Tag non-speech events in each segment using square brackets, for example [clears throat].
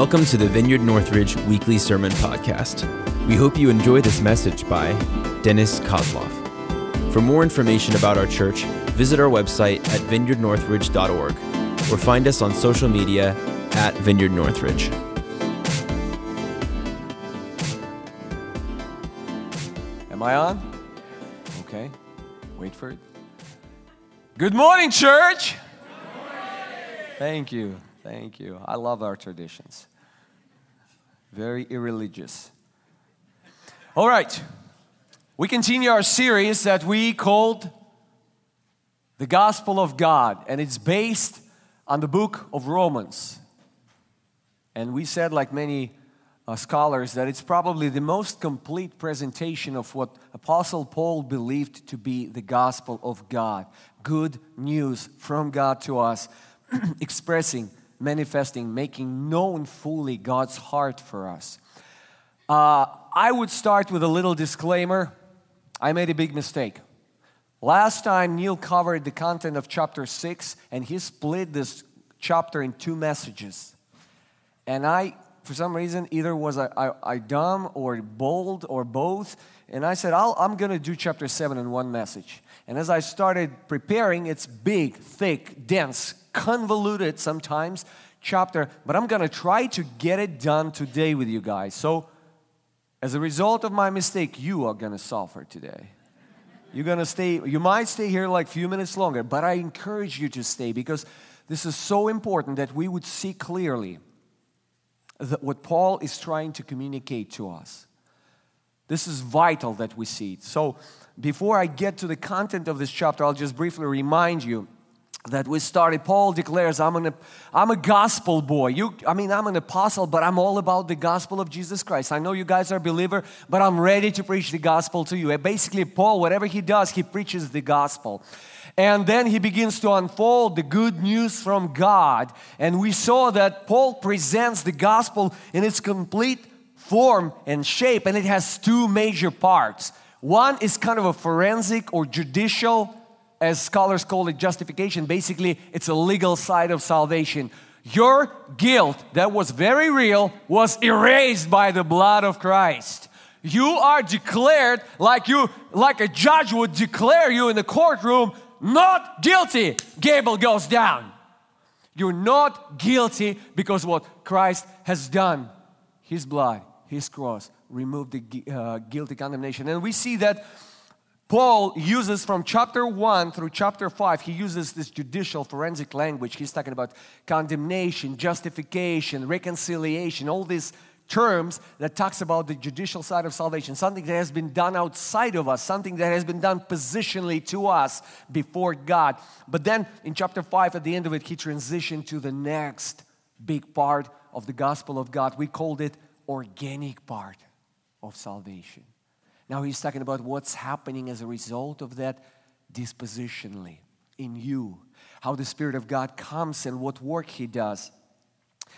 Welcome to the Vineyard Northridge Weekly Sermon Podcast. We hope you enjoy this message by Dennis Kozlov. For more information about our church, visit our website at vineyardnorthridge.org or find us on social media at Vineyard Northridge. Am I on? Okay. Wait for it. Good morning, church. Thank you. Thank you. I love our traditions. Very irreligious. All right. We continue our series that we called The Gospel of God, and it's based on the book of Romans. And we said, like many uh, scholars, that it's probably the most complete presentation of what Apostle Paul believed to be the gospel of God. Good news from God to us, [clears throat] expressing manifesting, making known fully God's heart for us. Uh, I would start with a little disclaimer. I made a big mistake. Last time, Neil covered the content of chapter 6, and he split this chapter in two messages. And I, for some reason, either was I, I, I dumb or bold or both. And I said, i am going to do chapter 7 in one message. And as I started preparing, it's big, thick, dense, convoluted sometimes chapter, but I'm going to try to get it done today with you guys. So, as a result of my mistake, you are going to suffer today. You're going to stay, you might stay here like a few minutes longer, but I encourage you to stay because this is so important that we would see clearly what Paul is trying to communicate to us. This is vital that we see it. So, before I get to the content of this chapter, I'll just briefly remind you that we started. Paul declares i'm an i'm a gospel boy. You i mean i'm an apostle but i'm all about the gospel of jesus christ. I know you guys are a believer but i'm ready to preach the gospel to you. And basically paul whatever he does he preaches the gospel. And then he begins to unfold the good news from god. And we saw that paul presents the gospel in its complete form and shape and it has two major parts. One is kind of a forensic or judicial as scholars call it, justification. Basically, it's a legal side of salvation. Your guilt that was very real was erased by the blood of Christ. You are declared like you like a judge would declare you in the courtroom not guilty. Gable goes down. You're not guilty because what Christ has done. His blood, his cross removed the uh, guilty condemnation. And we see that Paul uses from chapter 1 through chapter 5, he uses this judicial forensic language. He's talking about condemnation, justification, reconciliation, all these terms that talks about the judicial side of salvation, something that has been done outside of us, something that has been done positionally to us before God. But then in chapter 5, at the end of it, he transitioned to the next big part of the gospel of God. We called it organic part of salvation. Now he's talking about what's happening as a result of that dispositionally in you, how the Spirit of God comes and what work he does.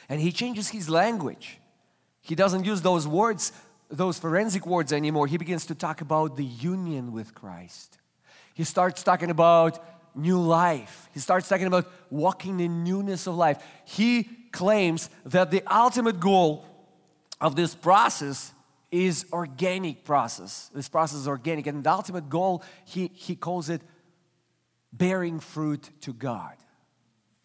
And he changes his language. He doesn't use those words, those forensic words anymore. He begins to talk about the union with Christ. He starts talking about new life. He starts talking about walking in newness of life. He claims that the ultimate goal of this process is organic process. This process is organic. And the ultimate goal, he, he calls it bearing fruit to God.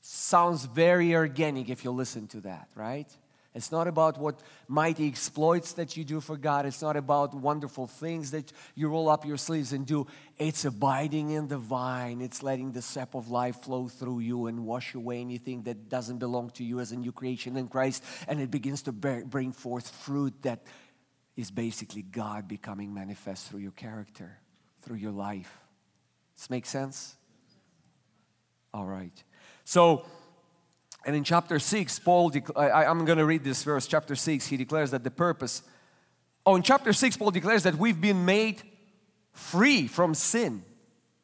Sounds very organic if you listen to that, right? It's not about what mighty exploits that you do for God. It's not about wonderful things that you roll up your sleeves and do. It's abiding in the vine. It's letting the sap of life flow through you and wash away anything that doesn't belong to you as a new creation in Christ. And it begins to bring forth fruit that is basically God becoming manifest through your character, through your life. This makes sense? All right. So, and in chapter 6, Paul, I, am going to read this verse, chapter 6, he declares that the purpose. Oh, in chapter 6, Paul declares that we've been made free from sin.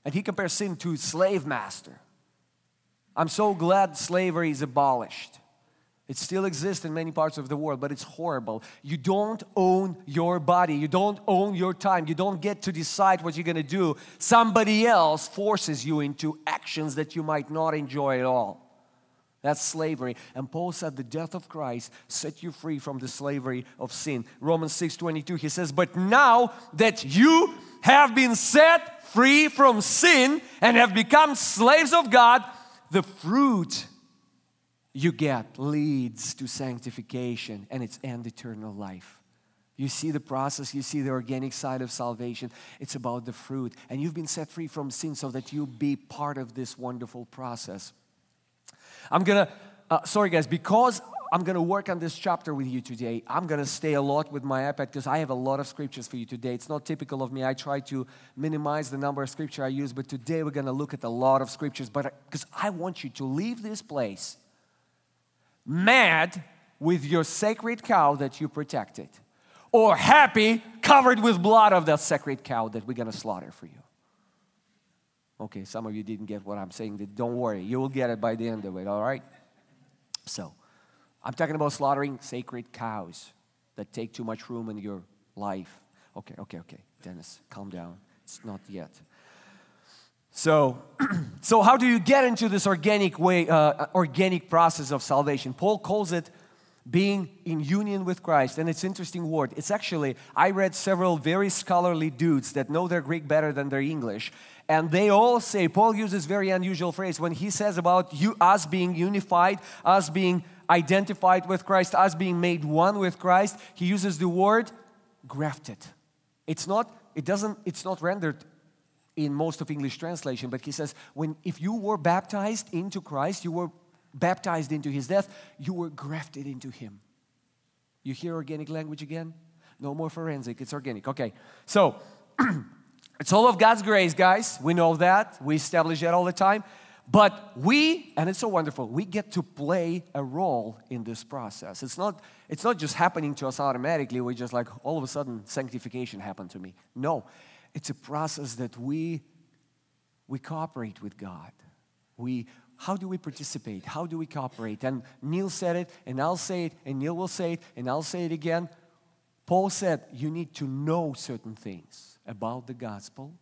And he compares sin to slave master. I'm so glad slavery is abolished. It still exists in many parts of the world, but it's horrible. You don't own your body. You don't own your time. You don't get to decide what you're going to do. Somebody else forces you into actions that you might not enjoy at all. That's slavery. And Paul said the death of Christ set you free from the slavery of sin. Romans 6:22 he says, "But now that you have been set free from sin and have become slaves of God, the fruit you get leads to sanctification and its end eternal life." You see the process, you see the organic side of salvation. It's about the fruit. And you've been set free from sin so that you be part of this wonderful process. I'm gonna, uh, sorry guys, because I'm gonna work on this chapter with you today, I'm gonna stay a lot with my iPad because I have a lot of scriptures for you today. It's not typical of me. I try to minimize the number of scripture I use, but today we're gonna look at a lot of scriptures. But because I want you to leave this place mad with your sacred cow that you protected, or happy covered with blood of that sacred cow that we're gonna slaughter for you. Okay, some of you didn't get what I'm saying. Don't worry, you will get it by the end of it, all right? So, I'm talking about slaughtering sacred cows that take too much room in your life. Okay, okay, okay. Dennis, calm down. It's not yet. So, [clears throat] so how do you get into this organic way, uh, organic process of salvation? Paul calls it being in union with Christ. And it's interesting word. It's actually, I read several very scholarly dudes that know their Greek better than their English. And they all say, Paul uses very unusual phrase when he says about you, us being unified, us being identified with Christ, us being made one with Christ, he uses the word grafted. It's not, it doesn't, it's not rendered in most of English translation, but he says, when if you were baptized into Christ, you were baptized into his death, you were grafted into him. You hear organic language again? No more forensic, it's organic. Okay, so [clears throat] it's all of God's grace, guys. We know that, we establish that all the time. But we, and it's so wonderful, we get to play a role in this process. It's not, it's not just happening to us automatically. We're just like, all of a sudden, sanctification happened to me. No, it's a process that we, we cooperate with God. We, how do we participate? How do we cooperate? And Neil said it, and I'll say it, and Neil will say it, and I'll say it again. Paul said, You need to know certain things about the gospel.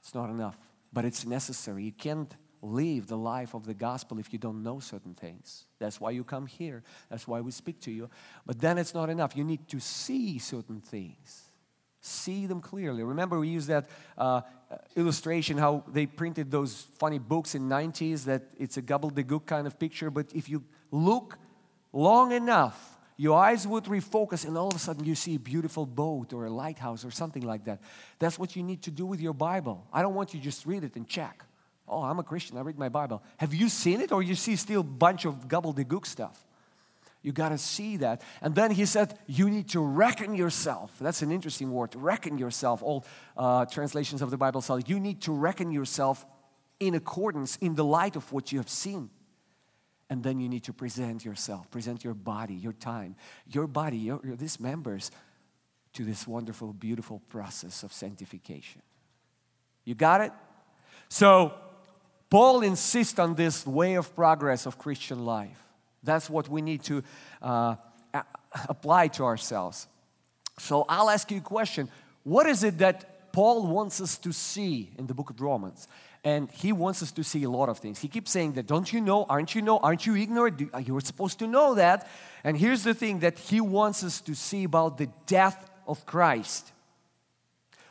It's not enough, but it's necessary. You can't live the life of the gospel if you don't know certain things. That's why you come here, that's why we speak to you. But then it's not enough. You need to see certain things see them clearly. Remember, we used that uh, illustration how they printed those funny books in 90s that it's a gobbledygook kind of picture. But if you look long enough, your eyes would refocus, and all of a sudden you see a beautiful boat or a lighthouse or something like that. That's what you need to do with your Bible. I don't want you just read it and check. Oh, I'm a Christian. I read my Bible. Have you seen it, or you see still a bunch of gobbledygook stuff? You got to see that. And then he said, You need to reckon yourself. That's an interesting word, reckon yourself. All uh, translations of the Bible say you need to reckon yourself in accordance, in the light of what you have seen. And then you need to present yourself, present your body, your time, your body, your, your, these members to this wonderful, beautiful process of sanctification. You got it? So, Paul insists on this way of progress of Christian life. That's what we need to uh, apply to ourselves. So I'll ask you a question What is it that Paul wants us to see in the book of Romans? And he wants us to see a lot of things. He keeps saying that, don't you know? Aren't you know? Aren't you ignorant? You're supposed to know that. And here's the thing that he wants us to see about the death of Christ.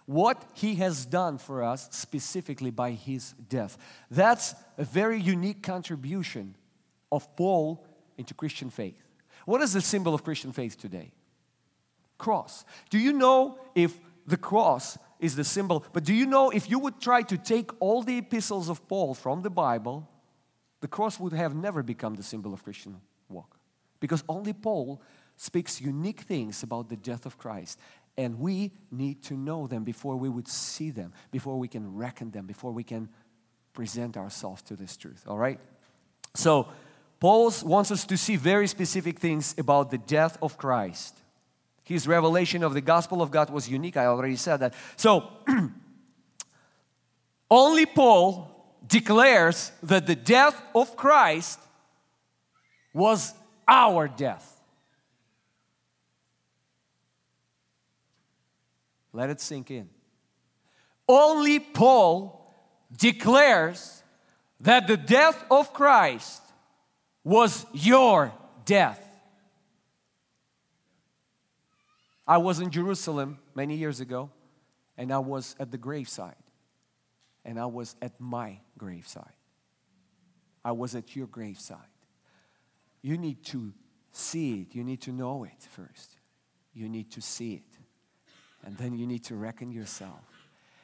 What he has done for us specifically by his death. That's a very unique contribution of Paul into Christian faith. What is the symbol of Christian faith today? Cross. Do you know if the cross is the symbol? But do you know if you would try to take all the epistles of Paul from the Bible, the cross would have never become the symbol of Christian walk? Because only Paul speaks unique things about the death of Christ. And we need to know them before we would see them, before we can reckon them, before we can present ourselves to this truth. All right? So, Paul wants us to see very specific things about the death of Christ. His revelation of the gospel of God was unique. I already said that. So, [clears throat] only Paul declares that the death of Christ was our death. Let it sink in. Only Paul declares that the death of Christ was your death. I was in Jerusalem many years ago, and I was at the graveside. And I was at my graveside. I was at your graveside. You need to see it. You need to know it first. You need to see it. And then you need to reckon yourself.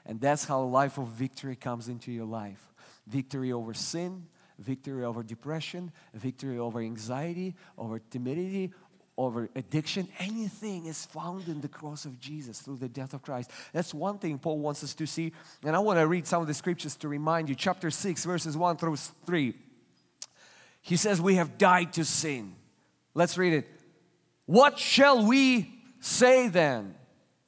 And that's how a life of victory comes into your life victory over sin, victory over depression, victory over anxiety, over timidity, over addiction, anything is found in the cross of Jesus through the death of Christ. That's one thing Paul wants us to see. And I want to read some of the scriptures to remind you. Chapter 6, verses 1 through 3. He says, We have died to sin. Let's read it. What shall we say then?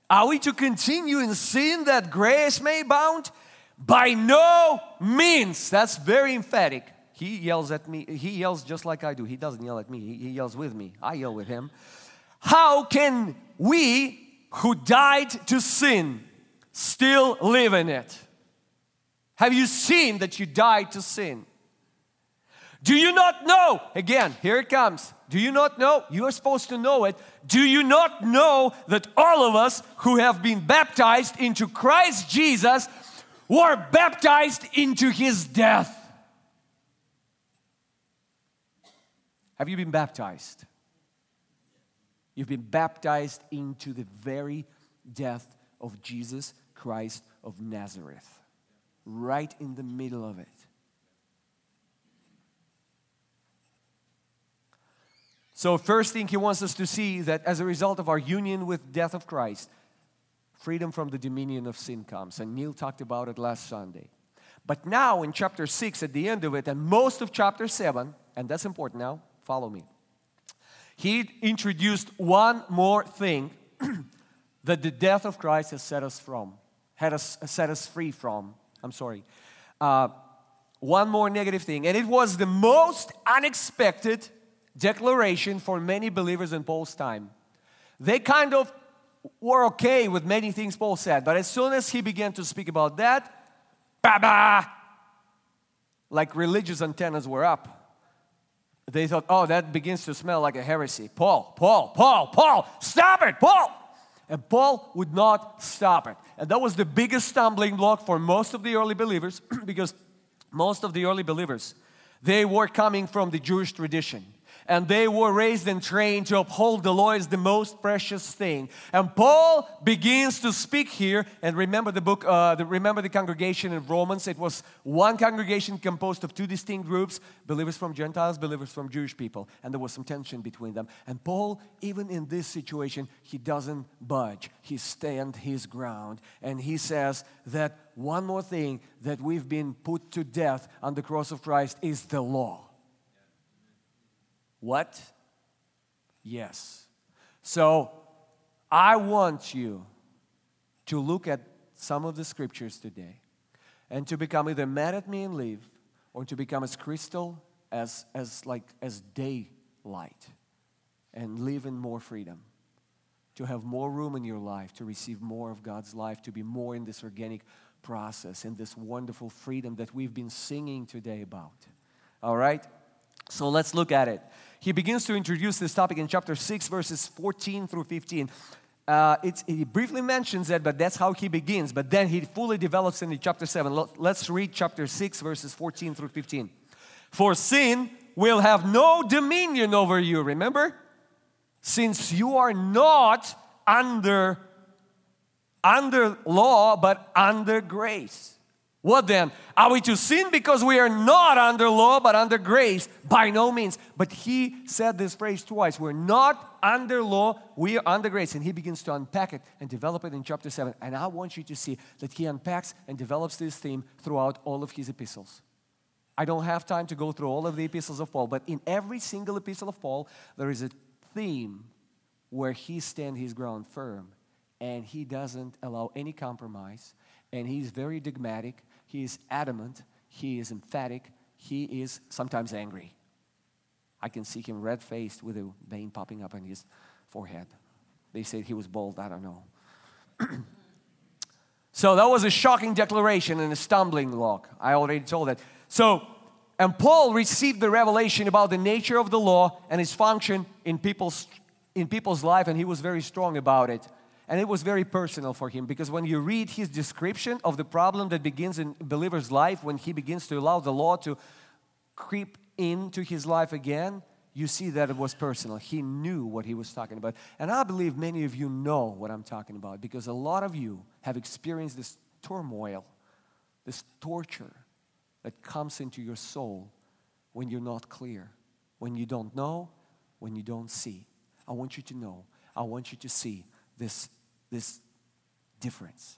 Are we to continue in sin that grace may abound? By no means. That's very emphatic. He yells at me. He yells just like I do. He doesn't yell at me, he yells with me. I yell with him. How can we who died to sin still live in it? Have you seen that you died to sin? Do you not know? Again, here it comes. Do you not know? You are supposed to know it. Do you not know that all of us who have been baptized into Christ Jesus were baptized into his death? Have you been baptized? You've been baptized into the very death of Jesus Christ of Nazareth, right in the middle of it. So, first thing he wants us to see that as a result of our union with death of Christ, freedom from the dominion of sin comes. And Neil talked about it last Sunday. But now in chapter 6, at the end of it, and most of chapter 7, and that's important now, follow me. He introduced one more thing [clears throat] that the death of Christ has set us from, had us set us free from. I'm sorry. Uh, one more negative thing, and it was the most unexpected declaration for many believers in Paul's time. They kind of were okay with many things Paul said, but as soon as he began to speak about that, ba like religious antennas were up. They thought, oh, that begins to smell like a heresy. Paul, Paul, Paul, Paul, stop it, Paul! And Paul would not stop it. And that was the biggest stumbling block for most of the early believers [clears throat] because most of the early believers, they were coming from the Jewish tradition and they were raised and trained to uphold the law as the most precious thing. And Paul begins to speak here, and remember the book, uh, the, remember the congregation in Romans. It was one congregation composed of two distinct groups: believers from Gentiles, believers from Jewish people, and there was some tension between them. And Paul, even in this situation, he doesn't budge. He stands his ground, and he says that one more thing that we've been put to death on the cross of Christ is the law. What? Yes. So I want you to look at some of the scriptures today and to become either mad at me and leave or to become as crystal as, as like as daylight and live in more freedom to have more room in your life to receive more of god's life to be more in this organic process in this wonderful freedom that we've been singing today about all right so let's look at it he begins to introduce this topic in chapter 6, verses 14 through 15. Uh, he briefly mentions it, but that's how he begins. But then he fully develops in chapter 7. Let's read chapter 6, verses 14 through 15. For sin will have no dominion over you, remember? Since you are not under, under law, but under grace. What then? Are we to sin because we are not under law but under grace? By no means. But he said this phrase twice. We're not under law, we are under grace. And he begins to unpack it and develop it in chapter 7. And I want you to see that he unpacks and develops this theme throughout all of his epistles. I don't have time to go through all of the epistles of Paul, but in every single epistle of Paul, there is a theme where he stands his ground firm and he doesn't allow any compromise and he's very dogmatic he is adamant, he is emphatic, he is sometimes angry. I can see him red faced with a vein popping up on his forehead. They said he was bald, I don't know. [clears throat] so that was a shocking declaration and a stumbling block. I already told that. So and Paul received the revelation about the nature of the law and its function in people's, in people's life, and he was very strong about it. And it was very personal for him because when you read his description of the problem that begins in believer's life when he begins to allow the law to creep into his life again, you see that it was personal. He knew what he was talking about. And I believe many of you know what I'm talking about because a lot of you have experienced this turmoil, this torture that comes into your soul when you're not clear, when you don't know, when you don't see. I want you to know, I want you to see this, this difference.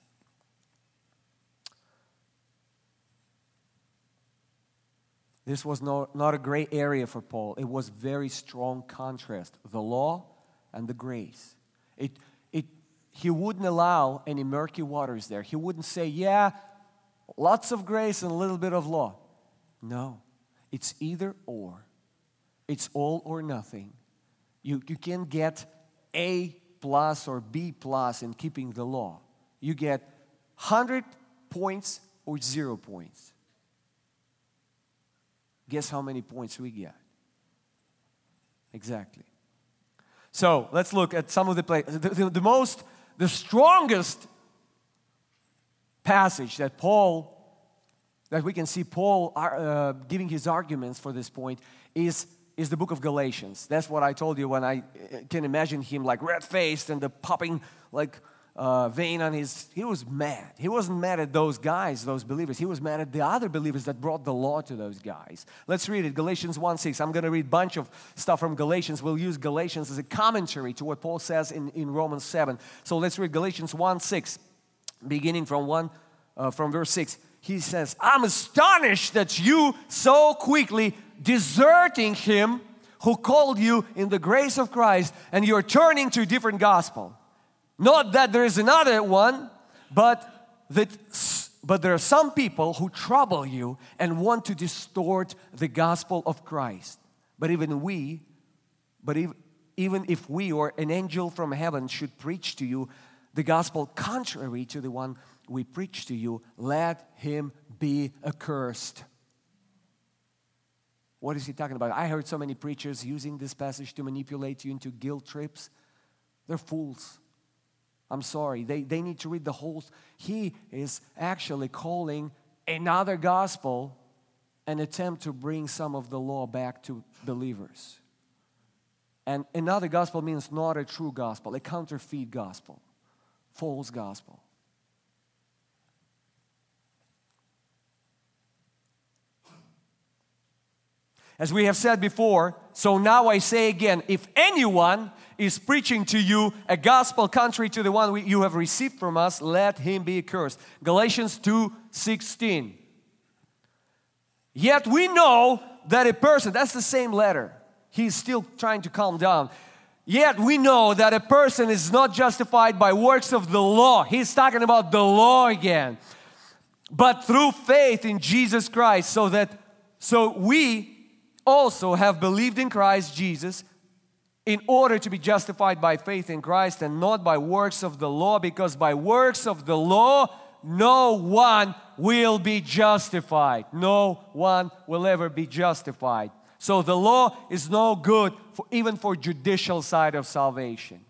This was no, not a gray area for Paul. It was very strong contrast the law and the grace. It, it, he wouldn't allow any murky waters there. He wouldn't say, Yeah, lots of grace and a little bit of law. No, it's either or. It's all or nothing. You, you can't get A plus or B plus in keeping the law. You get 100 points or zero points. Guess how many points we get? Exactly. So let's look at some of the places. The, the, the, most, the strongest passage that Paul, that we can see Paul uh, giving his arguments for this point is, is the book of Galatians. That's what I told you when I uh, can imagine him like red faced and the popping like uh, vein on his, he was mad. He wasn't mad at those guys, those believers. He was mad at the other believers that brought the law to those guys. Let's read it. Galatians 1 6. I'm going to read a bunch of stuff from Galatians. We'll use Galatians as a commentary to what Paul says in, in Romans 7. So let's read Galatians 1 6, beginning from 1, uh, from verse 6. He says, I'm astonished that you so quickly deserting him who called you in the grace of Christ and you're turning to a different gospel. Not that there is another one, but that but there are some people who trouble you and want to distort the gospel of Christ. But even we, but if, even if we or an angel from heaven should preach to you the gospel contrary to the one we preach to you, let him be accursed. What is he talking about? I heard so many preachers using this passage to manipulate you into guilt trips. They're fools. I'm sorry. They, they need to read the whole. He is actually calling another gospel an attempt to bring some of the law back to believers. And another gospel means not a true gospel, a counterfeit gospel, false gospel. As we have said before, so now I say again if anyone is preaching to you a gospel contrary to the one we, you have received from us, let him be accursed. Galatians 2 16. Yet we know that a person, that's the same letter, he's still trying to calm down. Yet we know that a person is not justified by works of the law. He's talking about the law again. But through faith in Jesus Christ, so that so we also have believed in Christ Jesus in order to be justified by faith in Christ and not by works of the law, because by works of the law, no one will be justified. No one will ever be justified. So the law is no good for, even for judicial side of salvation.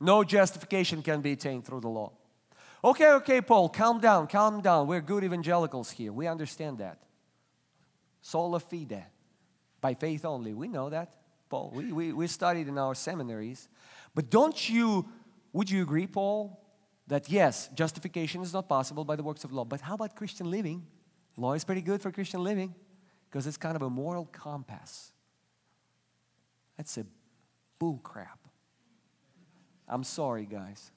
No justification can be attained through the law. Okay, okay, Paul, calm down, calm down. We're good evangelicals here. We understand that. Sola fide, by faith only. We know that. Paul. We, we, we studied in our seminaries. But don't you, would you agree, Paul, that yes, justification is not possible by the works of law, but how about Christian living? Law is pretty good for Christian living because it's kind of a moral compass. That's a bull crap. I'm sorry, guys.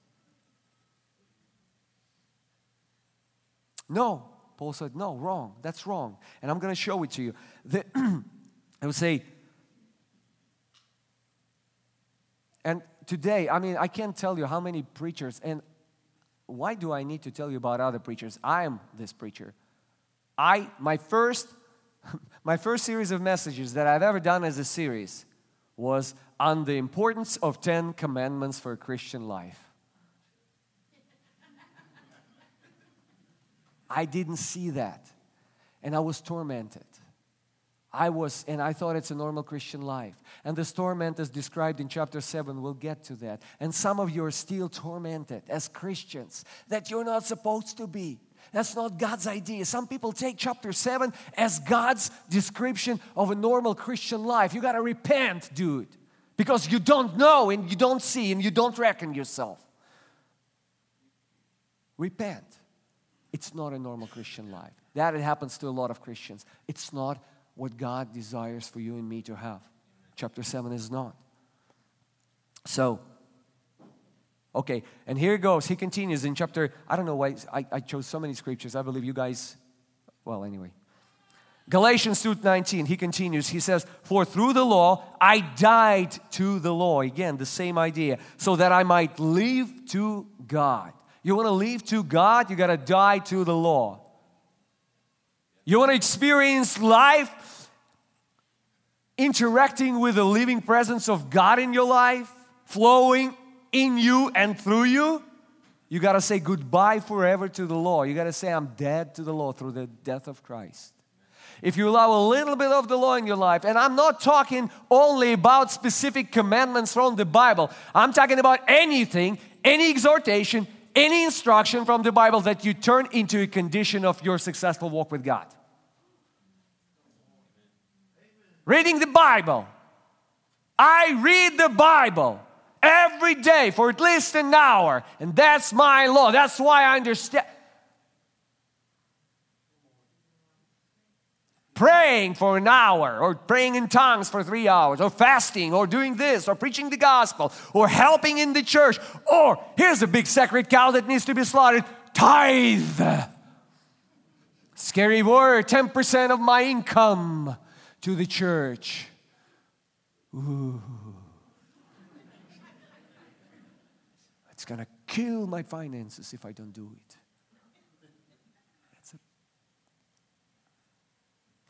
No, Paul said, no, wrong. That's wrong. And I'm going to show it to you. [clears throat] I would say, And today, I mean, I can't tell you how many preachers, and why do I need to tell you about other preachers? I am this preacher. I, my first, [laughs] my first series of messages that I've ever done as a series was on the importance of 10 commandments for a Christian life. I didn't see that. and I was tormented. I was, and I thought it's a normal Christian life. And this torment is described in chapter 7. We'll get to that. And some of you are still tormented as Christians that you're not supposed to be. That's not God's idea. Some people take chapter 7 as God's description of a normal Christian life. You got to repent, dude, because you don't know and you don't see and you don't reckon yourself. Repent. It's not a normal Christian life. That it happens to a lot of Christians. It's not what God desires for you and me to have. Chapter 7 is not. So, Okay, and here it goes. He continues in chapter, I don't know why I, I chose so many scriptures. I believe you guys, well, anyway. Galatians 2:19, he continues. He says, "For through the law I died to the law." Again, the same idea, so that I might live to God. You want to live to God, you got to die to the law. You want to experience life interacting with the living presence of God in your life, flowing in you and through you, you got to say goodbye forever to the law. You got to say, I'm dead to the law through the death of Christ. If you allow a little bit of the law in your life, and I'm not talking only about specific commandments from the Bible, I'm talking about anything, any exhortation, any instruction from the Bible that you turn into a condition of your successful walk with God. Reading the Bible. I read the Bible every day for at least an hour. And that's my law. That's why I understand. Praying for an hour, or praying in tongues for three hours, or fasting, or doing this, or preaching the gospel, or helping in the church, or here's a big sacred cow that needs to be slaughtered tithe. Scary word 10% of my income to the church. Ooh. It's going to kill my finances if I don't do it. That's a,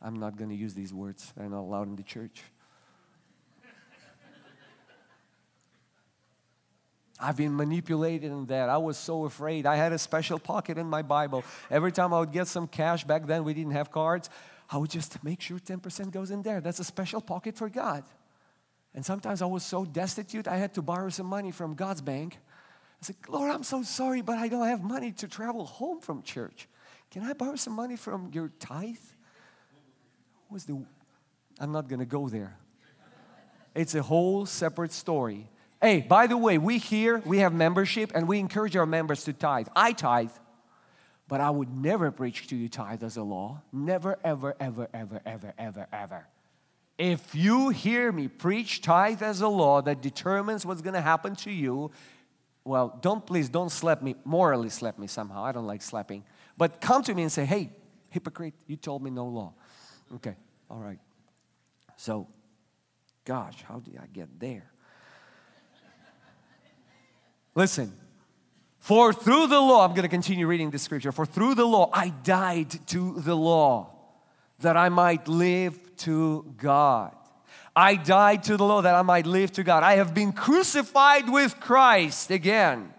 I'm not going to use these words, they're not allowed in the church. I've been manipulated in that. I was so afraid. I had a special pocket in my Bible. Every time I would get some cash, back then we didn't have cards, I would just make sure 10% goes in there. That's a special pocket for God. And sometimes I was so destitute, I had to borrow some money from God's bank I said, Lord, I'm so sorry, but I don't have money to travel home from church. Can I borrow some money from your tithe? Was the I'm not gonna go there. It's a whole separate story. Hey, by the way, we here, we have membership and we encourage our members to tithe. I tithe, but I would never preach to you tithe as a law. Never, ever, ever, ever, ever, ever, ever. If you hear me preach tithe as a law that determines what's gonna happen to you, well, don't please don't slap me, morally slap me somehow. I don't like slapping. But come to me and say, hey, hypocrite, you told me no law. Okay, all right. So, gosh, how did I get there? Listen, for through the law, I'm going to continue reading the scripture. For through the law, I died to the law that I might live to God. I died to the law that I might live to God. I have been crucified with Christ again.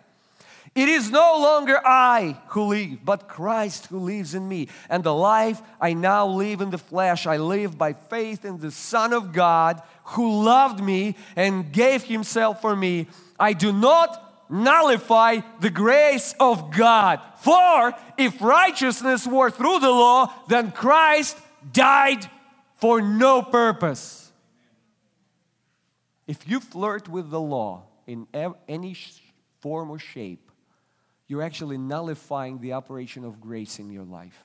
It is no longer I who live, but Christ who lives in me. And the life I now live in the flesh, I live by faith in the Son of God who loved me and gave himself for me. I do not nullify the grace of God. For if righteousness were through the law, then Christ died for no purpose. If you flirt with the law in any form or shape, you're actually nullifying the operation of grace in your life.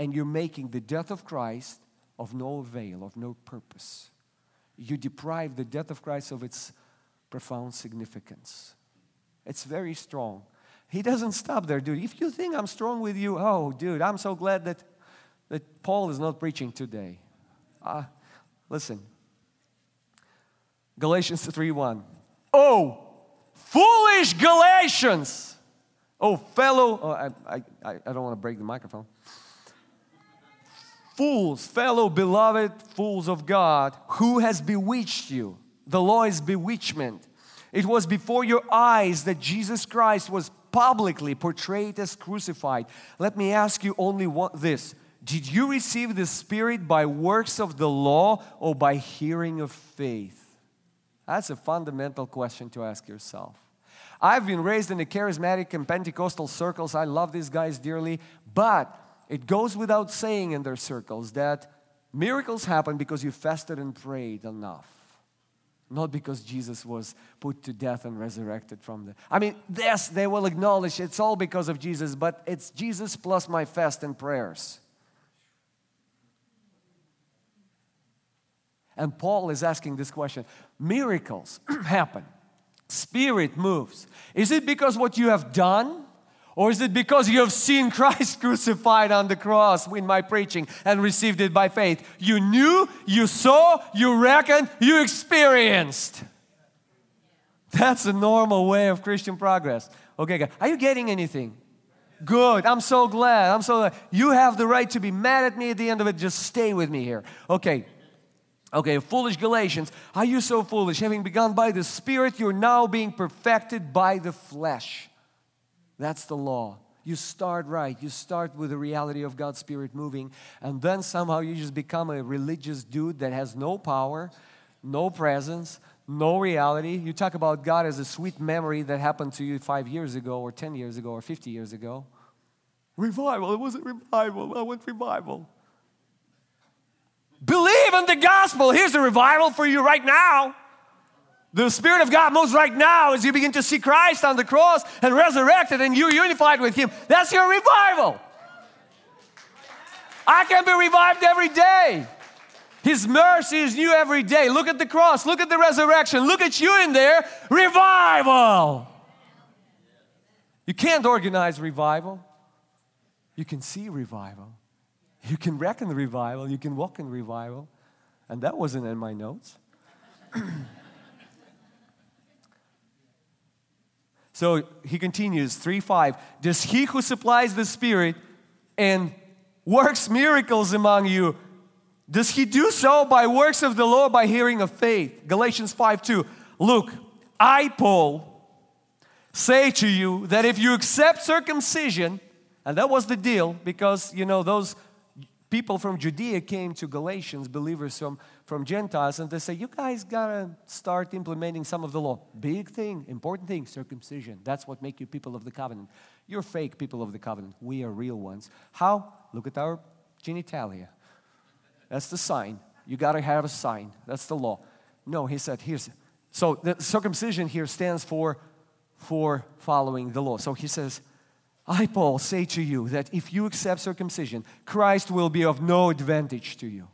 And you're making the death of Christ of no avail, of no purpose. You deprive the death of Christ of its profound significance. It's very strong. He doesn't stop there, dude. If you think I'm strong with you, oh, dude, I'm so glad that, that Paul is not preaching today. Uh, Listen. Galatians 3:1. Oh, foolish Galatians. Oh, fellow, oh, I, I, I don't want to break the microphone. Fools, fellow beloved fools of God, who has bewitched you? The law is bewitchment. It was before your eyes that Jesus Christ was publicly portrayed as crucified. Let me ask you only this Did you receive the Spirit by works of the law or by hearing of faith? That's a fundamental question to ask yourself. I've been raised in the charismatic and Pentecostal circles. I love these guys dearly, but it goes without saying in their circles that miracles happen because you fasted and prayed enough. Not because Jesus was put to death and resurrected from the. I mean, yes, they will acknowledge it's all because of Jesus, but it's Jesus plus my fast and prayers. And Paul is asking this question miracles [clears throat] happen, spirit moves. Is it because what you have done? Or is it because you have seen Christ [laughs] crucified on the cross in my preaching and received it by faith? You knew, you saw, you reckoned, you experienced. That's a normal way of Christian progress. Okay, are you getting anything? Good. I'm so glad. I'm so glad. You have the right to be mad at me at the end of it. Just stay with me here. Okay. Okay, foolish Galatians. Are you so foolish? Having begun by the Spirit, you're now being perfected by the flesh. That's the law. You start right. You start with the reality of God's Spirit moving, and then somehow you just become a religious dude that has no power, no presence, no reality. You talk about God as a sweet memory that happened to you five years ago, or 10 years ago, or 50 years ago. Revival. It wasn't revival. I want revival. Believe in the gospel. Here's a revival for you right now. The Spirit of God moves right now as you begin to see Christ on the cross and resurrected and you're unified with Him. That's your revival. I can be revived every day. His mercy is new every day. Look at the cross, look at the resurrection, look at you in there. Revival. You can't organize revival, you can see revival. You can reckon revival, you can walk in revival. And that wasn't in my notes. [clears throat] So he continues, 3 5. Does he who supplies the Spirit and works miracles among you, does he do so by works of the law, by hearing of faith? Galatians 5 2. Look, I, Paul, say to you that if you accept circumcision, and that was the deal because, you know, those people from Judea came to Galatians, believers from, from Gentiles, and they say, You guys gotta start implementing some of the law. Big thing, important thing, circumcision. That's what make you people of the covenant. You're fake people of the covenant. We are real ones. How? Look at our genitalia. That's the sign. You gotta have a sign. That's the law. No, he said, here's so the circumcision here stands for for following the law. So he says, I, Paul, say to you that if you accept circumcision, Christ will be of no advantage to you.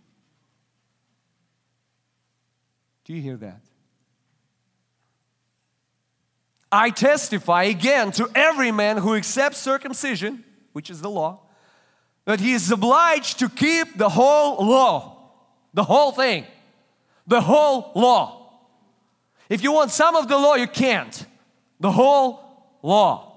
Do you hear that? I testify again to every man who accepts circumcision, which is the law, that he is obliged to keep the whole law, the whole thing, the whole law. If you want some of the law, you can't. The whole law.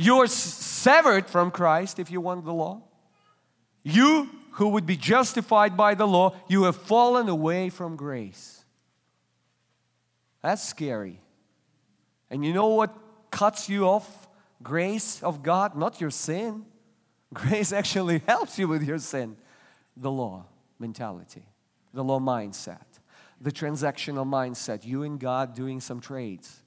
You're severed from Christ if you want the law. You who would be justified by the law, you have fallen away from grace. That's scary. And you know what cuts you off grace of God? Not your sin. [laughs] Grace actually helps you with your sin. The law mentality, the law mindset, the transactional mindset, you and God doing some trades.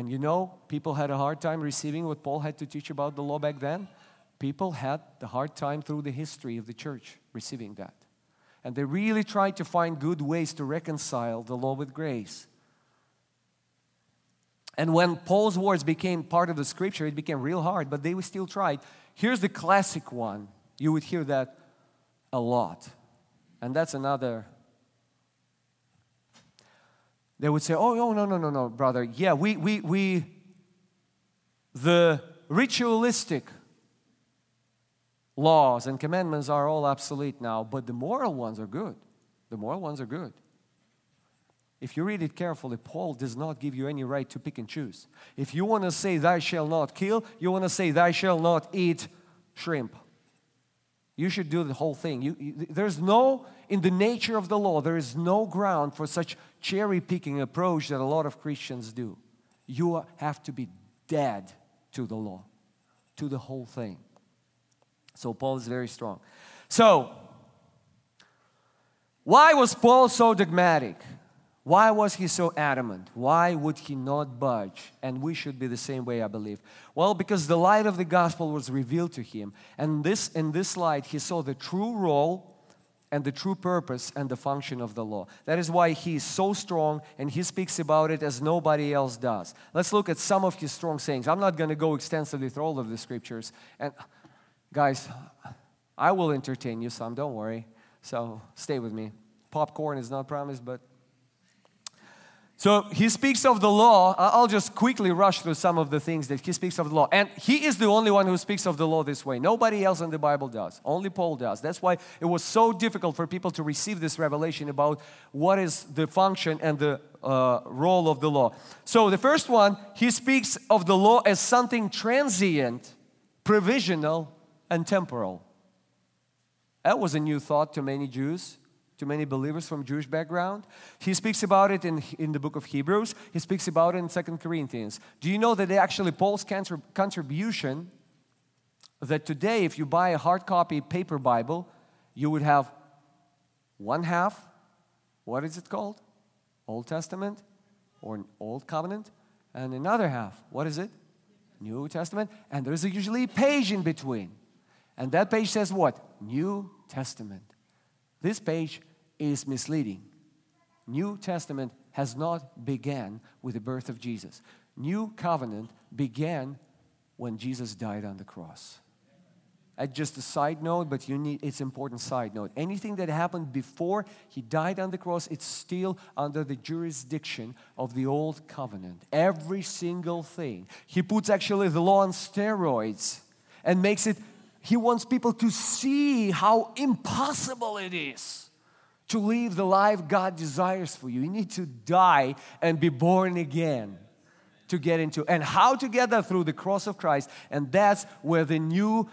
And you know, people had a hard time receiving what Paul had to teach about the law back then. People had the hard time through the history of the church receiving that. And they really tried to find good ways to reconcile the law with grace. And when Paul's words became part of the scripture, it became real hard, but they still tried. Here's the classic one. You would hear that a lot. And that's another they would say, oh, no, no, no, no, no, brother. Yeah, we, we, we, the ritualistic laws and commandments are all obsolete now, but the moral ones are good. The moral ones are good. If you read it carefully, Paul does not give you any right to pick and choose. If you want to say, Thou shalt not kill, you want to say, Thou shalt not eat shrimp. you should do the whole thing. You, you, there's no, in the nature of the law, there is no ground for such cherry picking approach that a lot of Christians do. You have to be dead to the law, to the whole thing. So Paul is very strong. So, why was Paul so dogmatic? Why was he so adamant? Why would he not budge? And we should be the same way, I believe. Well, because the light of the gospel was revealed to him. And this, in this light, he saw the true role and the true purpose and the function of the law. That is why he is so strong and he speaks about it as nobody else does. Let's look at some of his strong sayings. I'm not going to go extensively through all of the scriptures. And guys, I will entertain you some, don't worry. So stay with me. Popcorn is not promised, but so he speaks of the law. I'll just quickly rush through some of the things that he speaks of the law. And he is the only one who speaks of the law this way. Nobody else in the Bible does. Only Paul does. That's why it was so difficult for people to receive this revelation about what is the function and the uh, role of the law. So the first one, he speaks of the law as something transient, provisional, and temporal. That was a new thought to many Jews to many believers from Jewish background. He speaks about it in, in the book of Hebrews. He speaks about it in Second Corinthians. Do you know that actually Paul's contribution that today if you buy a hard copy paper Bible, you would have one half, what is it called? Old Testament or an Old Covenant, and another half, what is it? New Testament, and there's usually a page in between. And that page says what? New Testament. This page is misleading. New Testament has not began with the birth of Jesus. New covenant began when Jesus died on the cross. At just a side note, but you need it's important side note. Anything that happened before he died on the cross, it's still under the jurisdiction of the old covenant. Every single thing. He puts actually the law on steroids and makes it he wants people to see how impossible it is to live the life God desires for you. You need to die and be born again to get into and how to get that through the cross of Christ and that's where the new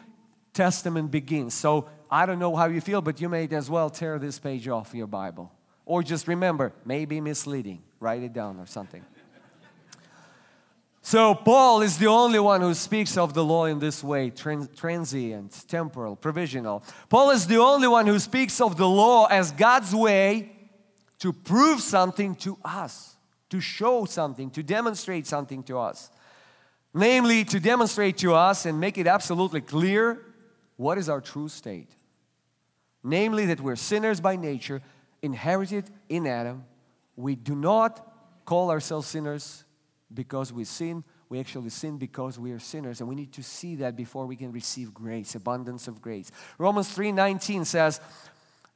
testament begins. So I don't know how you feel but you may as well tear this page off your Bible or just remember maybe misleading. Write it down or something. So, Paul is the only one who speaks of the law in this way trans- transient, temporal, provisional. Paul is the only one who speaks of the law as God's way to prove something to us, to show something, to demonstrate something to us. Namely, to demonstrate to us and make it absolutely clear what is our true state. Namely, that we're sinners by nature, inherited in Adam. We do not call ourselves sinners because we sin. We actually sin because we are sinners, and we need to see that before we can receive grace, abundance of grace. Romans 3:19 says,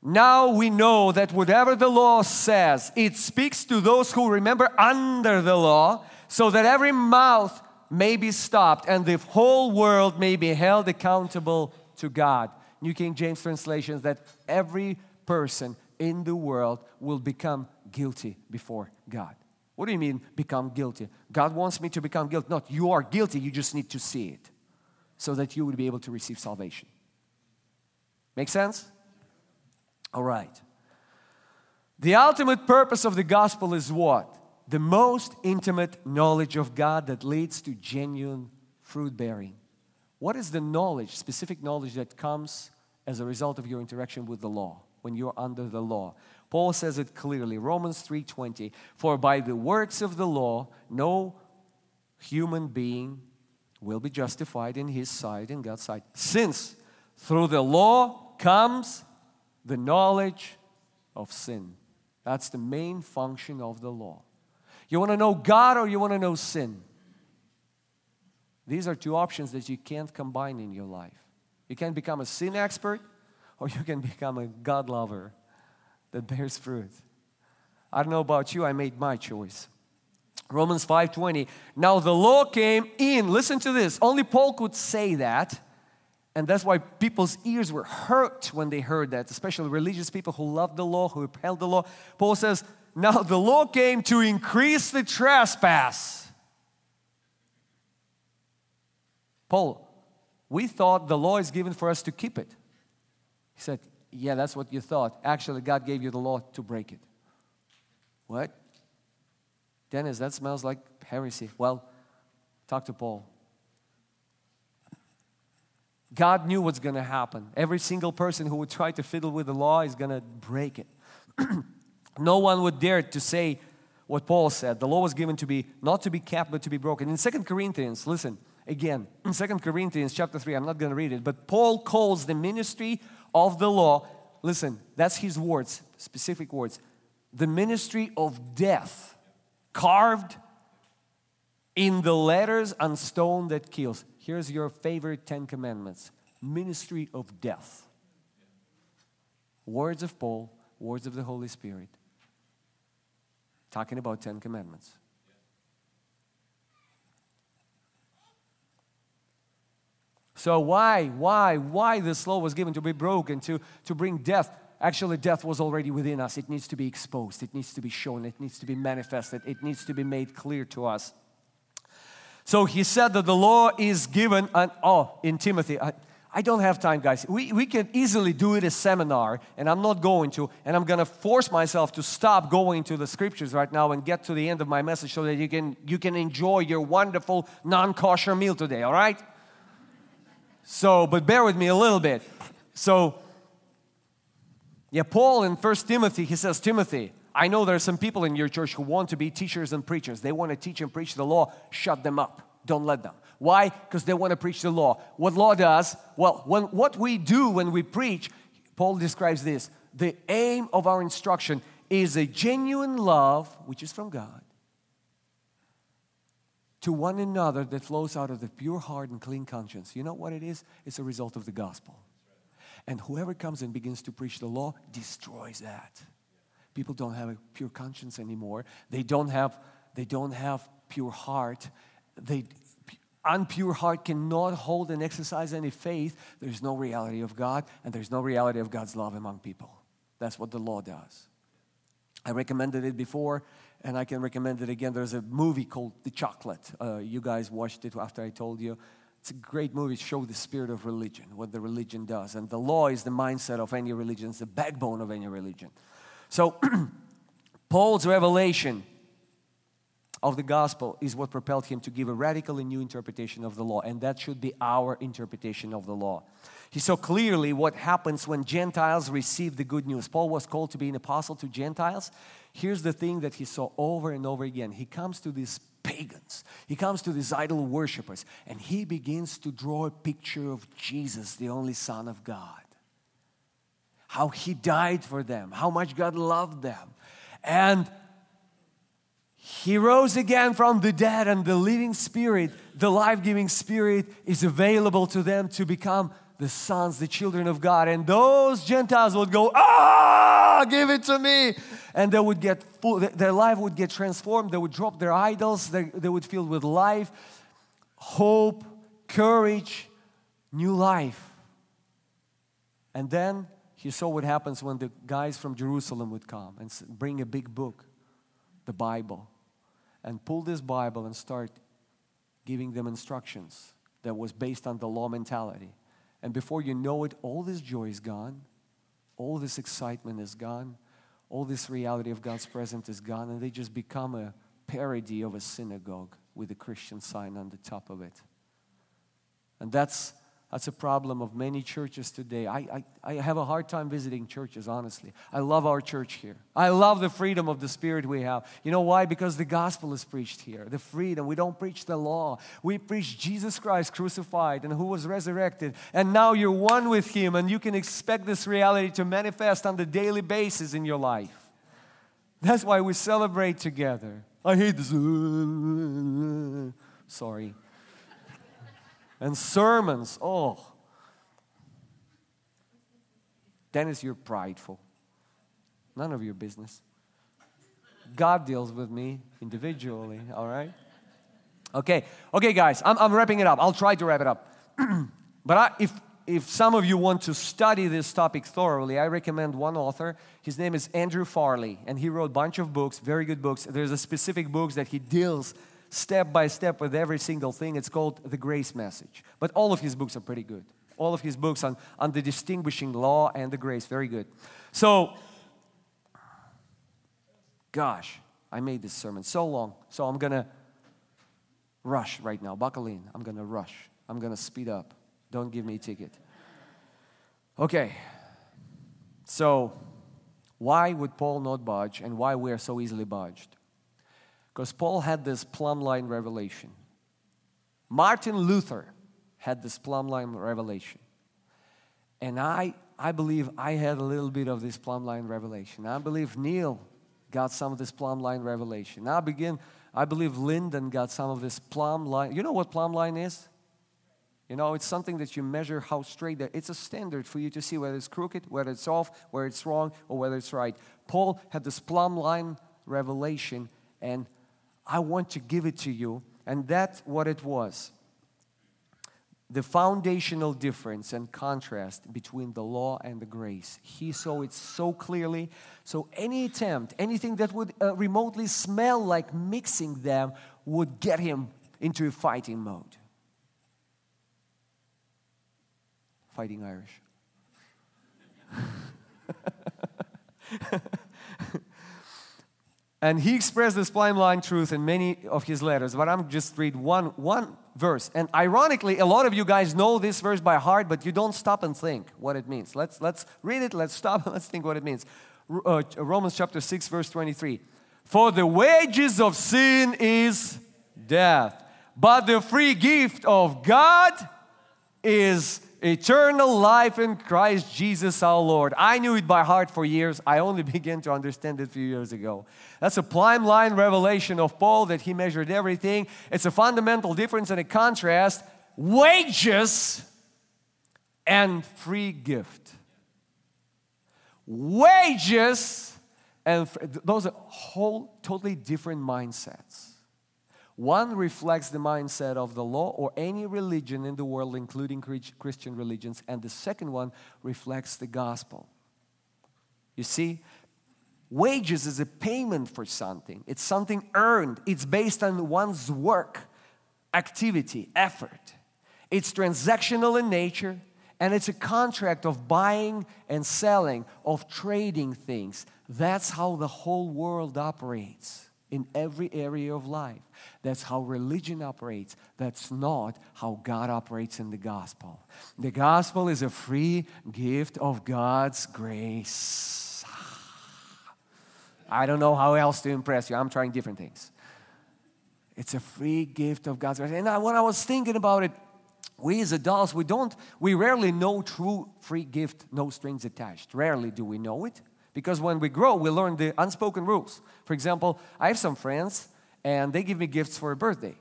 "Now we know that whatever the law says, it speaks to those who remember under the law, so that every mouth may be stopped and the whole world may be held accountable to God." New King James translations that every person in the world will become guilty before God. What do you mean become guilty? God wants me to become guilty. Not you are guilty, you just need to see it so that you will be able to receive salvation. Make sense? All right. The ultimate purpose of the gospel is what? The most intimate knowledge of God that leads to genuine fruit bearing. What is the knowledge, specific knowledge that comes as a result of your interaction with the law, when you're under the law? Paul says it clearly, Romans 3:20, "For by the works of the law no human being will be justified in his sight in God's sight, since through the law comes the knowledge of sin." That's the main function of the law. You want to know God or you want to know sin? These are two options that you can't combine in your life. You can become a sin expert or you can become a God lover that bears fruit. I don't know about you, I made my choice. Romans 5:20. Now the law came in. Listen to this. Only Paul could say that. And that's why people's ears were hurt when they heard that, especially religious people who loved the law, who upheld the law. Paul says, Now the law came to increase the trespass. Paul, we thought the law is given for us to keep it. He said, Yeah, that's what you thought. Actually, God gave you the law to break it. What? Dennis, that smells like heresy. Well, talk to Paul. God knew what's going to happen. Every single person who would try to fiddle with the law is going to break it. [clears throat] no one would dare to say what Paul said. The law was given to be not to be kept but to be broken. In Second Corinthians, listen, again, in Second Corinthians chapter 3, I'm not going to read it, but Paul calls the ministry of the law, listen, that's his words, specific words, the ministry of death, carved in the letters on stone that kills. Here's your favorite Ten Commandments ministry of death. Words of Paul, words of the Holy Spirit, talking about Ten Commandments. So why, why, why this law was given to be broken, to, to bring death? Actually, death was already within us. It needs to be exposed. It needs to be shown. It needs to be manifested. It needs to be made clear to us. So he said that the law is given, and oh, in Timothy. I, I don't have time, guys. We, we can easily do it a seminar, and I'm not going to, and I'm going to force myself to stop going to the scriptures right now and get to the end of my message so that you can, you can enjoy your wonderful non kosher meal today, all right? So, but bear with me a little bit. So, yeah, Paul in First Timothy, he says, Timothy, I know there are some people in your church who want to be teachers and preachers. They want to teach and preach the law. Shut them up. Don't let them. Why? Because they want to preach the law. What law does? Well, when, what we do when we preach, Paul describes this the aim of our instruction is a genuine love, which is from God, to one another that flows out of the pure heart and clean conscience. You know what it is? It's a result of the gospel. And whoever comes and begins to preach the law destroys that. People don't have a pure conscience anymore. They don't have, they don't have pure heart. They, unpure heart cannot hold and exercise any faith. There's no reality of God, and there's no reality of God's love among people. That's what the law does. I recommended it before, and I can recommend it again. There's a movie called The Chocolate. Uh, you guys watched it after I told you. It's a great movie. Show the spirit of religion, what the religion does. And the law is the mindset of any religion, it's the backbone of any religion. So, [clears throat] Paul's revelation of the gospel is what propelled him to give a radically new interpretation of the law, and that should be our interpretation of the law. He saw clearly what happens when Gentiles receive the good news. Paul was called to be an apostle to Gentiles. Here's the thing that he saw over and over again. He comes to these pagans, he comes to these idol worshippers, and he begins to draw a picture of Jesus, the only Son of God how He died for them, how much God loved them. And He rose again from the dead, and the living Spirit, the life giving Spirit, is available to them to become the sons, the children of God. And those Gentiles would go, Ah, give it to me. And they would get full, their life would get transformed. They would drop their idols, they, they would fill with life, hope, courage, new life. And then he saw what happens when the guys from Jerusalem would come and bring a big book, the Bible, and pull this Bible and start giving them instructions that was based on the law mentality. And before you know it, all this joy is gone, all this excitement is gone, all this reality of God's presence is gone, and they just become a parody of a synagogue with a Christian sign on the top of it. And that's that's a problem of many churches today. I, I, I have a hard time visiting churches, honestly. I love our church here. I love the freedom of the Spirit we have. You know why? Because the gospel is preached here. The freedom. We don't preach the law. We preach Jesus Christ crucified and who was resurrected. And now you're one with Him, and you can expect this reality to manifest on the daily basis in your life. That's why we celebrate together. I hate this. Sorry and sermons. Oh. Dennis, you're prideful. None of your business. God deals with me individually, all right? Okay, okay, guys, I'm, I'm wrapping it up. I'll try to wrap it up. [clears throat] but I, if, if some of you want to study this topic thoroughly, I recommend one author. His name is Andrew Farley, and he wrote a bunch of books, very good books. There's a specific books that he deals step by step with every single thing. It's called The Grace Message. But all of his books are pretty good. all of his books on, on the distinguishing law and the grace. Very good. So, gosh, I made this sermon so long. So I'm to rush right now. Buckle in. I'm to rush. I'm to speed up. Don't give me a ticket. Okay. So, why would Paul not budge and why we are so easily budged? Because Paul had this plumb line revelation. Martin Luther had this plumb line revelation. And I, I believe I had a little bit of this plumb line revelation. I believe Neil got some of this plumb line revelation. Now begin, I believe Lyndon got some of this plumb line. You know what plumb line is? You know, it's something that you measure how straight that it's a standard for you to see whether it's crooked, whether it's off, whether it's wrong, or whether it's right. Paul had this plumb line revelation, and I want to give it to you. And that's what it was the foundational difference and contrast between the law and the grace. He saw it so clearly. So, any attempt, anything that would uh, remotely smell like mixing them, would get him into a fighting mode. fighting Irish. [laughs] and he expressed this plumb line truth in many of his letters, but I'm just read one, one verse. And ironically, a lot of you guys know this verse by heart, but you don't stop and think what it means. Let's, let's read it, let's stop, let's think what it means. Uh, Romans chapter 6, verse 23. For the wages of sin is death, but the free gift of God is eternal life in Christ Jesus our Lord. I knew it by heart for years. I only [laughs] began to understand it a few years ago. That's a plumb line revelation of Paul that he measured everything. It's a fundamental difference and a contrast wages and free gift. Wages and those are whole totally different mindsets. One reflects the mindset of the law or any religion in the world, including Christian religions, and the second one reflects the gospel. You see, wages is a payment for something, it's something earned, it's based on one's work, activity, effort. It's transactional in nature, and it's a contract of buying and selling, of trading things. That's how the whole world operates in every area of life. That's how religion operates. That's not how God operates in the gospel. The gospel is a free gift of God's grace. [sighs] I don't know how else to impress you. I'm trying different things. It's a free gift of God's grace. And I, when I was thinking about it, we as adults, we don't, we rarely know true free gift, no strings attached. Rarely do we know it. Because when we grow, we learn the unspoken rules. For example, I have some friends and they give me gifts for a birthday.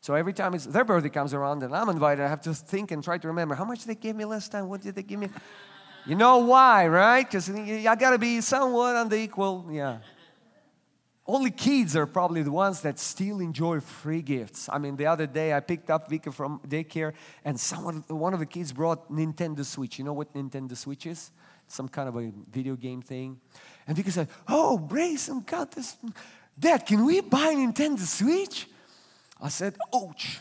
So every time it's, their birthday comes around and I'm invited, I have to think and try to remember how much they gave me last time. What did they give me? [laughs] You know why, right? Because I got to be somewhat on the equal. Yeah. Only kids are probably the ones that still enjoy free gifts. I mean, the other day I picked up Vika from daycare, and someone, one of the kids brought Nintendo Switch. You know what Nintendo Switch is? Some kind of a video game thing. And Vika said, "Oh, Brayson got this Dad, can we buy Nintendo Switch? I said, Ouch,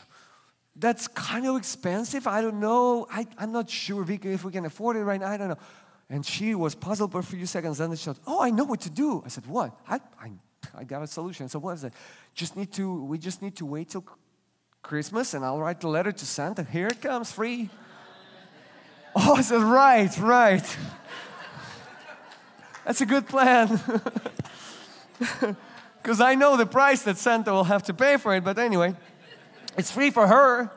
that's kind of expensive. I don't know. I, I'm not sure, Vika, if we can afford it right now. I don't know. And she was puzzled for a few seconds. Then she said, Oh, I know what to do. I said, What? I, I, I got a solution. So, what is it? Just need to, we just need to wait till Christmas and I'll write the letter to Santa. Here it comes, free. Oh, said, Right, right. That's a good plan. [laughs] because I know the price that Santa will have to pay for it. But anyway, it's free for her.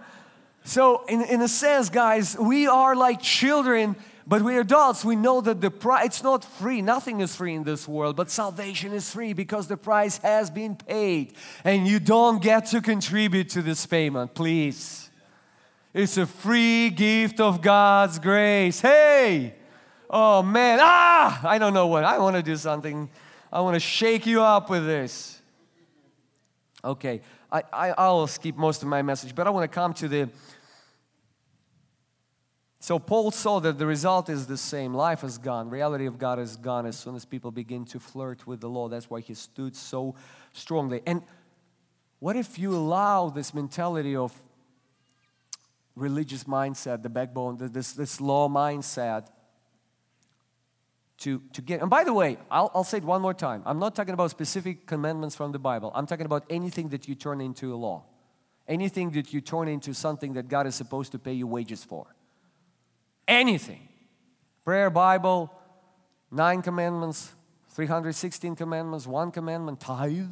So, in, in a sense, guys, we are like children, but we're adults. We know that the price, it's not free. Nothing is free in this world, but salvation is free because the price has been paid. And you don't get to contribute to this payment, please. It's a free gift of God's grace. Hey! Oh man, ah! I don't know what. I want to do something I want to shake you up with this. Okay, I, I, I'll skip most of my message, but I want to come to the. So Paul saw that the result is the same. Life is gone. Reality of God is gone as soon as people begin to flirt with the law. That's why he stood so strongly. And what if you allow this mentality of religious mindset, the backbone, this, this law mindset to, to get. And by the way, I'll, I'll say it one more time. I'm not talking about specific commandments from the Bible. I'm talking about anything that you turn into a law, anything that you turn into something that God is supposed to pay you wages for. Anything. Prayer, Bible, nine commandments, 316 commandments, one commandment, tithe.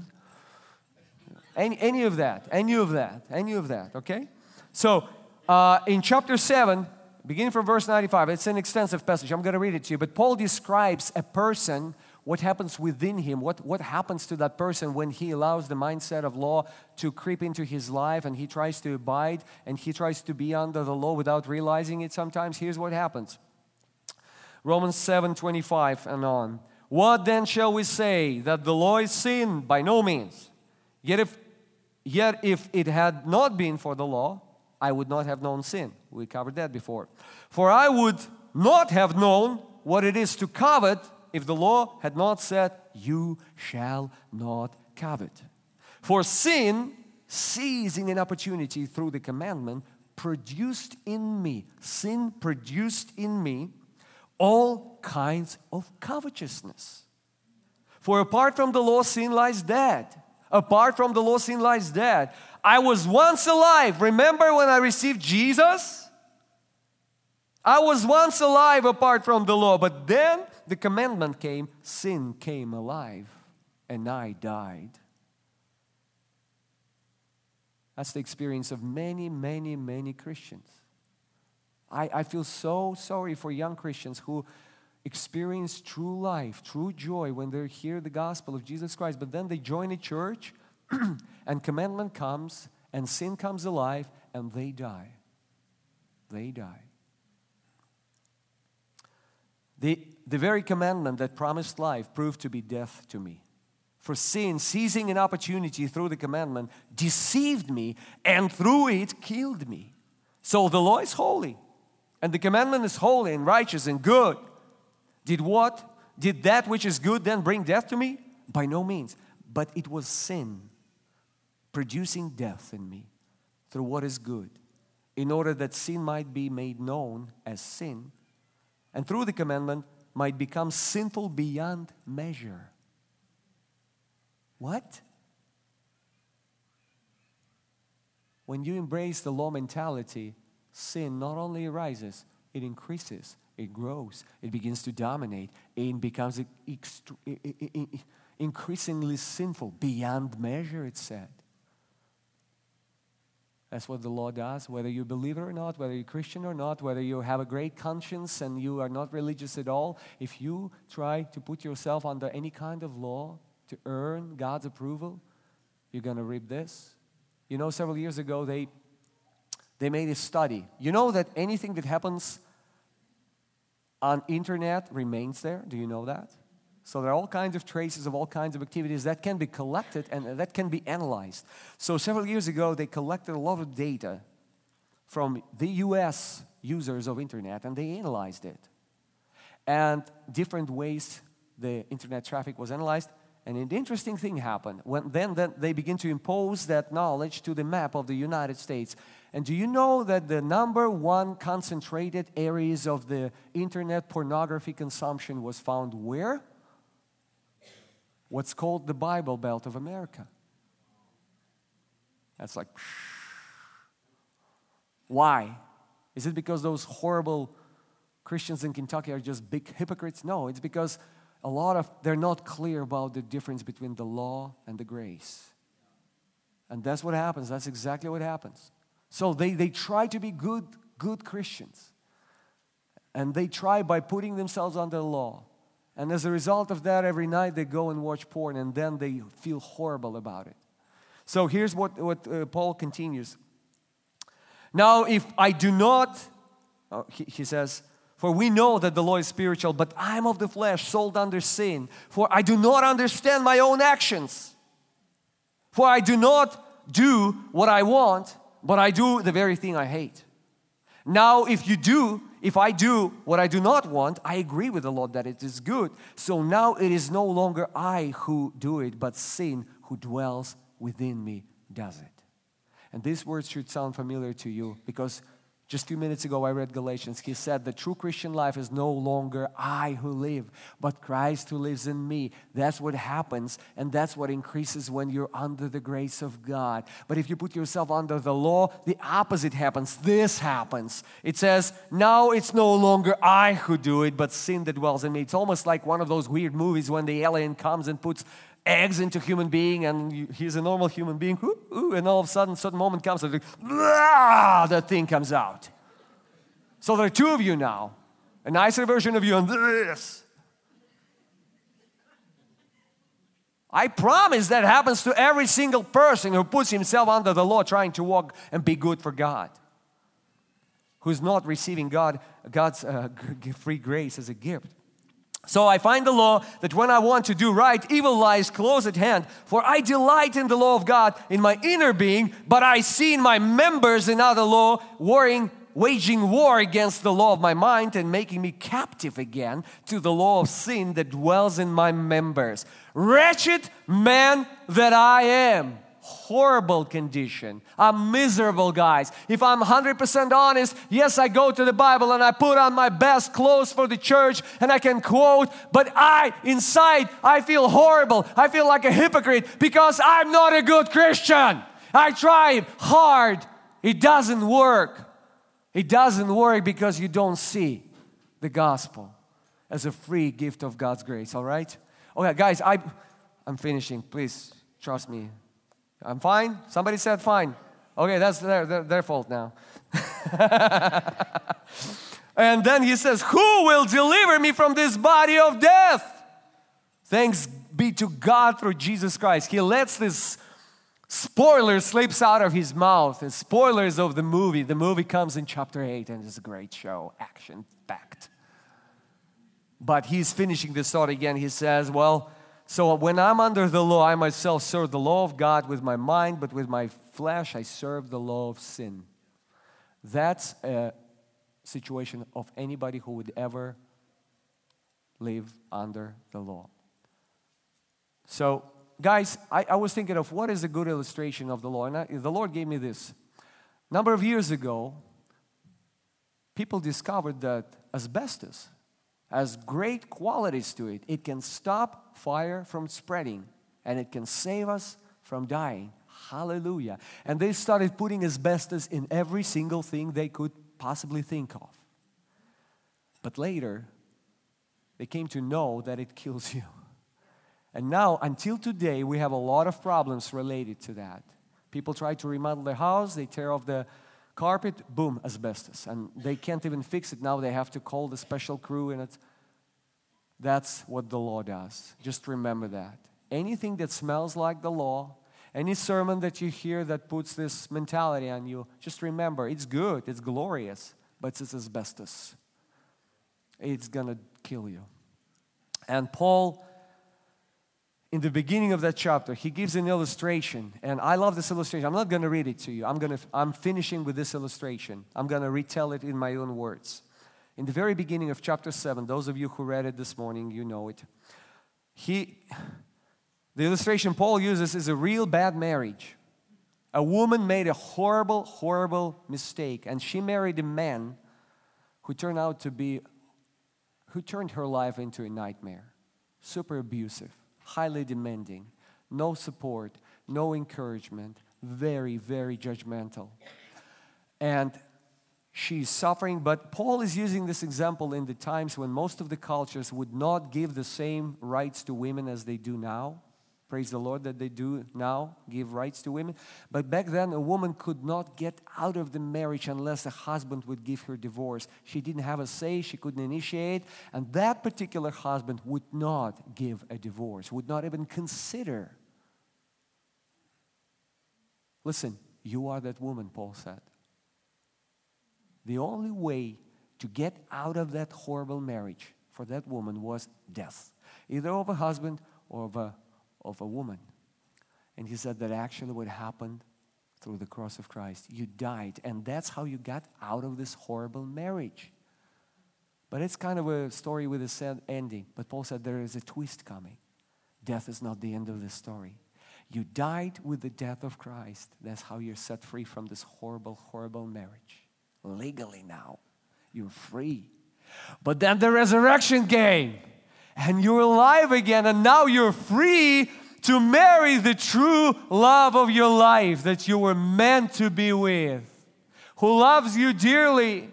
Any, any of that, any of that, any of that, okay? So uh, in chapter 7, beginning from verse 95, it's an extensive passage. I'm going to read it to you. But Paul describes a person, what happens within him, what, what happens to that person when he allows the mindset of law to creep into his life and he tries to abide and he tries to be under the law without realizing it sometimes. Here's what happens Romans 7 25 and on. What then shall we say? That the law is sin? By no means. Yet if, yet if it had not been for the law, I would not have known sin. We covered that before. For I would not have known what it is to covet if the law had not said, You shall not covet. For sin, seizing an opportunity through the commandment, produced in me, sin produced in me all kinds of covetousness. For apart from the law, sin lies dead. Apart from the law, sin lies dead. I was once alive. Remember when I received Jesus? I was once alive apart from the law, but then the commandment came, sin came alive, and I died. That's the experience of many, many, many Christians. I, I feel so sorry for young Christians who experience true life, true joy when they hear the gospel of Jesus Christ, but then they join a church [clears throat] and commandment comes and sin comes alive and they die. They die. The, the very commandment that promised life proved to be death to me. For sin, seizing an opportunity through the commandment, deceived me and through it killed me. So the law is holy, and the commandment is holy and righteous and good. Did what? Did that which is good then bring death to me? By no means. But it was sin producing death in me through what is good, in order that sin might be made known as sin, and through the commandment might become sinful beyond measure. What? When you embrace the law mentality, sin not only arises, it increases, it grows, it begins to dominate, it becomes increasingly sinful beyond measure, it said. That's what the law does, whether you believe it or not, whether you're Christian or not, whether you have a great conscience and you are not religious at all. If you try to put yourself under any kind of law to earn God's approval, you're going to reap this. You know, several years ago, they, they made a study. You know that anything that happens on internet remains there? Do you know that? So there are all kinds of traces of all kinds of activities that can be collected and that can be analyzed. So several years ago, they collected a lot of data from the US users of internet and they analyzed it. And different ways the internet traffic was analyzed. And an interesting thing happened. When then, then they begin to impose that knowledge to the map of the United States. And do you know that the number one concentrated areas of the internet pornography consumption was found where? What's called the Bible Belt of America. That's like, why? Is it because those horrible Christians in Kentucky are just big hypocrites? No, it's because a lot of they're not clear about the difference between the law and the grace. And that's what happens. That's exactly what happens. So they, they try to be good, good Christians. And they try by putting themselves under the law. And as a result of that, every night they go and watch porn and then they feel horrible about it. So here's what, what uh, Paul continues. Now, if I do not, oh, he, he says, for we know that the law is spiritual, but I'm of the flesh, sold under sin. For I do not understand my own actions. For I do not do what I want, but I do the very thing I hate. Now, if you do, if I do what I do not want, I agree with the Lord that it is good. So now it is no longer I who do it, but sin who dwells within me does it. And these words should sound familiar to you because Just a few minutes ago, I read Galatians. He said, The true Christian life is no longer I who live, but Christ who lives in me. That's what happens, and that's what increases when you're under the grace of God. But if you put yourself under the law, the opposite happens. This happens. It says, Now it's no longer I who do it, but sin that dwells in me. It's almost like one of those weird movies when the alien comes and puts eggs into human being and he's a normal human being ooh, ooh, and all of a sudden certain moment comes and that thing comes out. So there are two of you now a nicer version of you and this. I promise that happens to every single person who puts himself under the law trying to walk and be good for god who's not receiving god god's uh, free grace as a gift so I find the law that when I want to do right, evil lies close at hand. For I delight in the law of God in my inner being, but I see in my members another law, warring, waging war against the law of my mind and making me captive again to the law of sin that dwells in my members. Wretched man that I am horrible condition. I'm miserable, guys. If I'm 100% honest, yes, I go to the Bible and I put on my best clothes for the church and I can quote, but I, inside, I feel horrible. I feel like a hypocrite because I'm not a good Christian. I try hard, it doesn't work. It doesn't work because you don't see the gospel as a free gift of God's grace, all right? Okay, guys, I, I'm finishing. Please trust me. I'm fine? Somebody said fine. Okay, that's their, their, their fault now. [laughs] and then he says, Who will deliver me from this body of death? Thanks be to God through Jesus Christ. He lets this spoiler slips out of his mouth. And spoilers of the movie. The movie comes in chapter 8 and it's a great show, action packed. But he's finishing this thought again. He says, Well, so when I'm under the law, I myself serve the law of God with my mind, but with my flesh, I serve the law of sin. That's a situation of anybody who would ever live under the law. So, guys, I, I was thinking of what is a good illustration of the law, and I, the Lord gave me this. A number of years ago, people discovered that asbestos has great qualities to it. It can stop fire from spreading and it can save us from dying. Hallelujah. And they started putting asbestos in every single thing they could possibly think of. But later, they came to know that it kills [laughs] you. And now, until today, we have a lot of problems related to that. People try to remodel their house, they tear off the carpet, boom, asbestos. And they can't even fix it now. They have to call the special crew, and it's, that's what the law does. Just remember that. Anything that smells like the law, any sermon that you hear that puts this mentality on you, just remember it's good, it's glorious, but it's asbestos. It's gonna kill you. And Paul in the beginning of that chapter, he gives an illustration, and I love this illustration. I'm not going to read it to you. I'm going to I'm finishing with this illustration. I'm going to retell it in my own words. In the very beginning of chapter 7, those of you who read it this morning, you know it. He the illustration Paul uses is a real bad marriage. A woman made a horrible, horrible mistake, and she married a man who turned out to be who turned her life into a nightmare. Super abusive highly demanding, no support, no encouragement, very, very judgmental. And she's suffering, but Paul is using this example in the times when most of the cultures would not give the same rights to women as they do now. Praise the Lord that they do now give rights to women. But back then, a woman could not get out of the marriage unless a husband would give her divorce. She didn't have a say, she couldn't initiate, and that particular husband would not give a divorce, would not even consider. Listen, you are that woman, Paul said. The only way to get out of that horrible marriage for that woman was death, either of a husband or of a of a woman. And he said that actually what happened through the cross of Christ, you died, and that's how you got out of this horrible marriage. But it's kind of a story with a sad ending. But Paul said there is a twist coming. Death is not the end of the story. You died with the death of Christ. That's how you're set free from this horrible, horrible marriage. legally now. You're free. But then the resurrection came, and you're alive again, and now you're free to marry the true love of your life that you were meant to be with, who loves you dearly.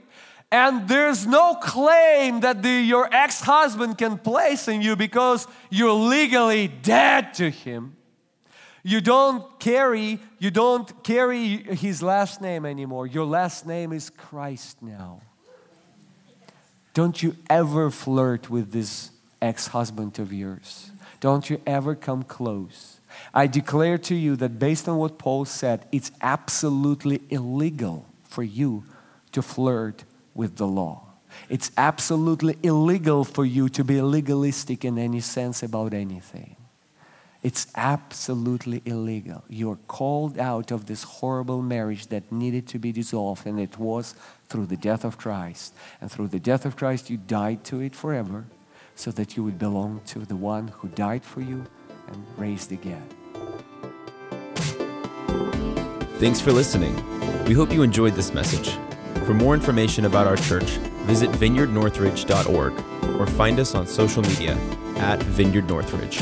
And there's no claim that the, your ex husband can place in you because you're legally dead to him. You don't carry, you don't carry his last name anymore. Your last name is Christ now. Don't you ever flirt with this ex husband of yours. Don't you ever come close. I declare to you that based on what Paul said, it's absolutely illegal for you to flirt with the law. It's absolutely illegal for you to be legalistic in any sense about anything. It's absolutely illegal. You're called out of this horrible marriage that needed to be dissolved, and it was through the death of Christ. And through the death of Christ, you died to it forever so that you would belong to the one who died for you and raised again. Thanks for listening. We hope you enjoyed this message. For more information about our church, visit vineyardnorthridge.org or find us on social media at Vineyard Northridge.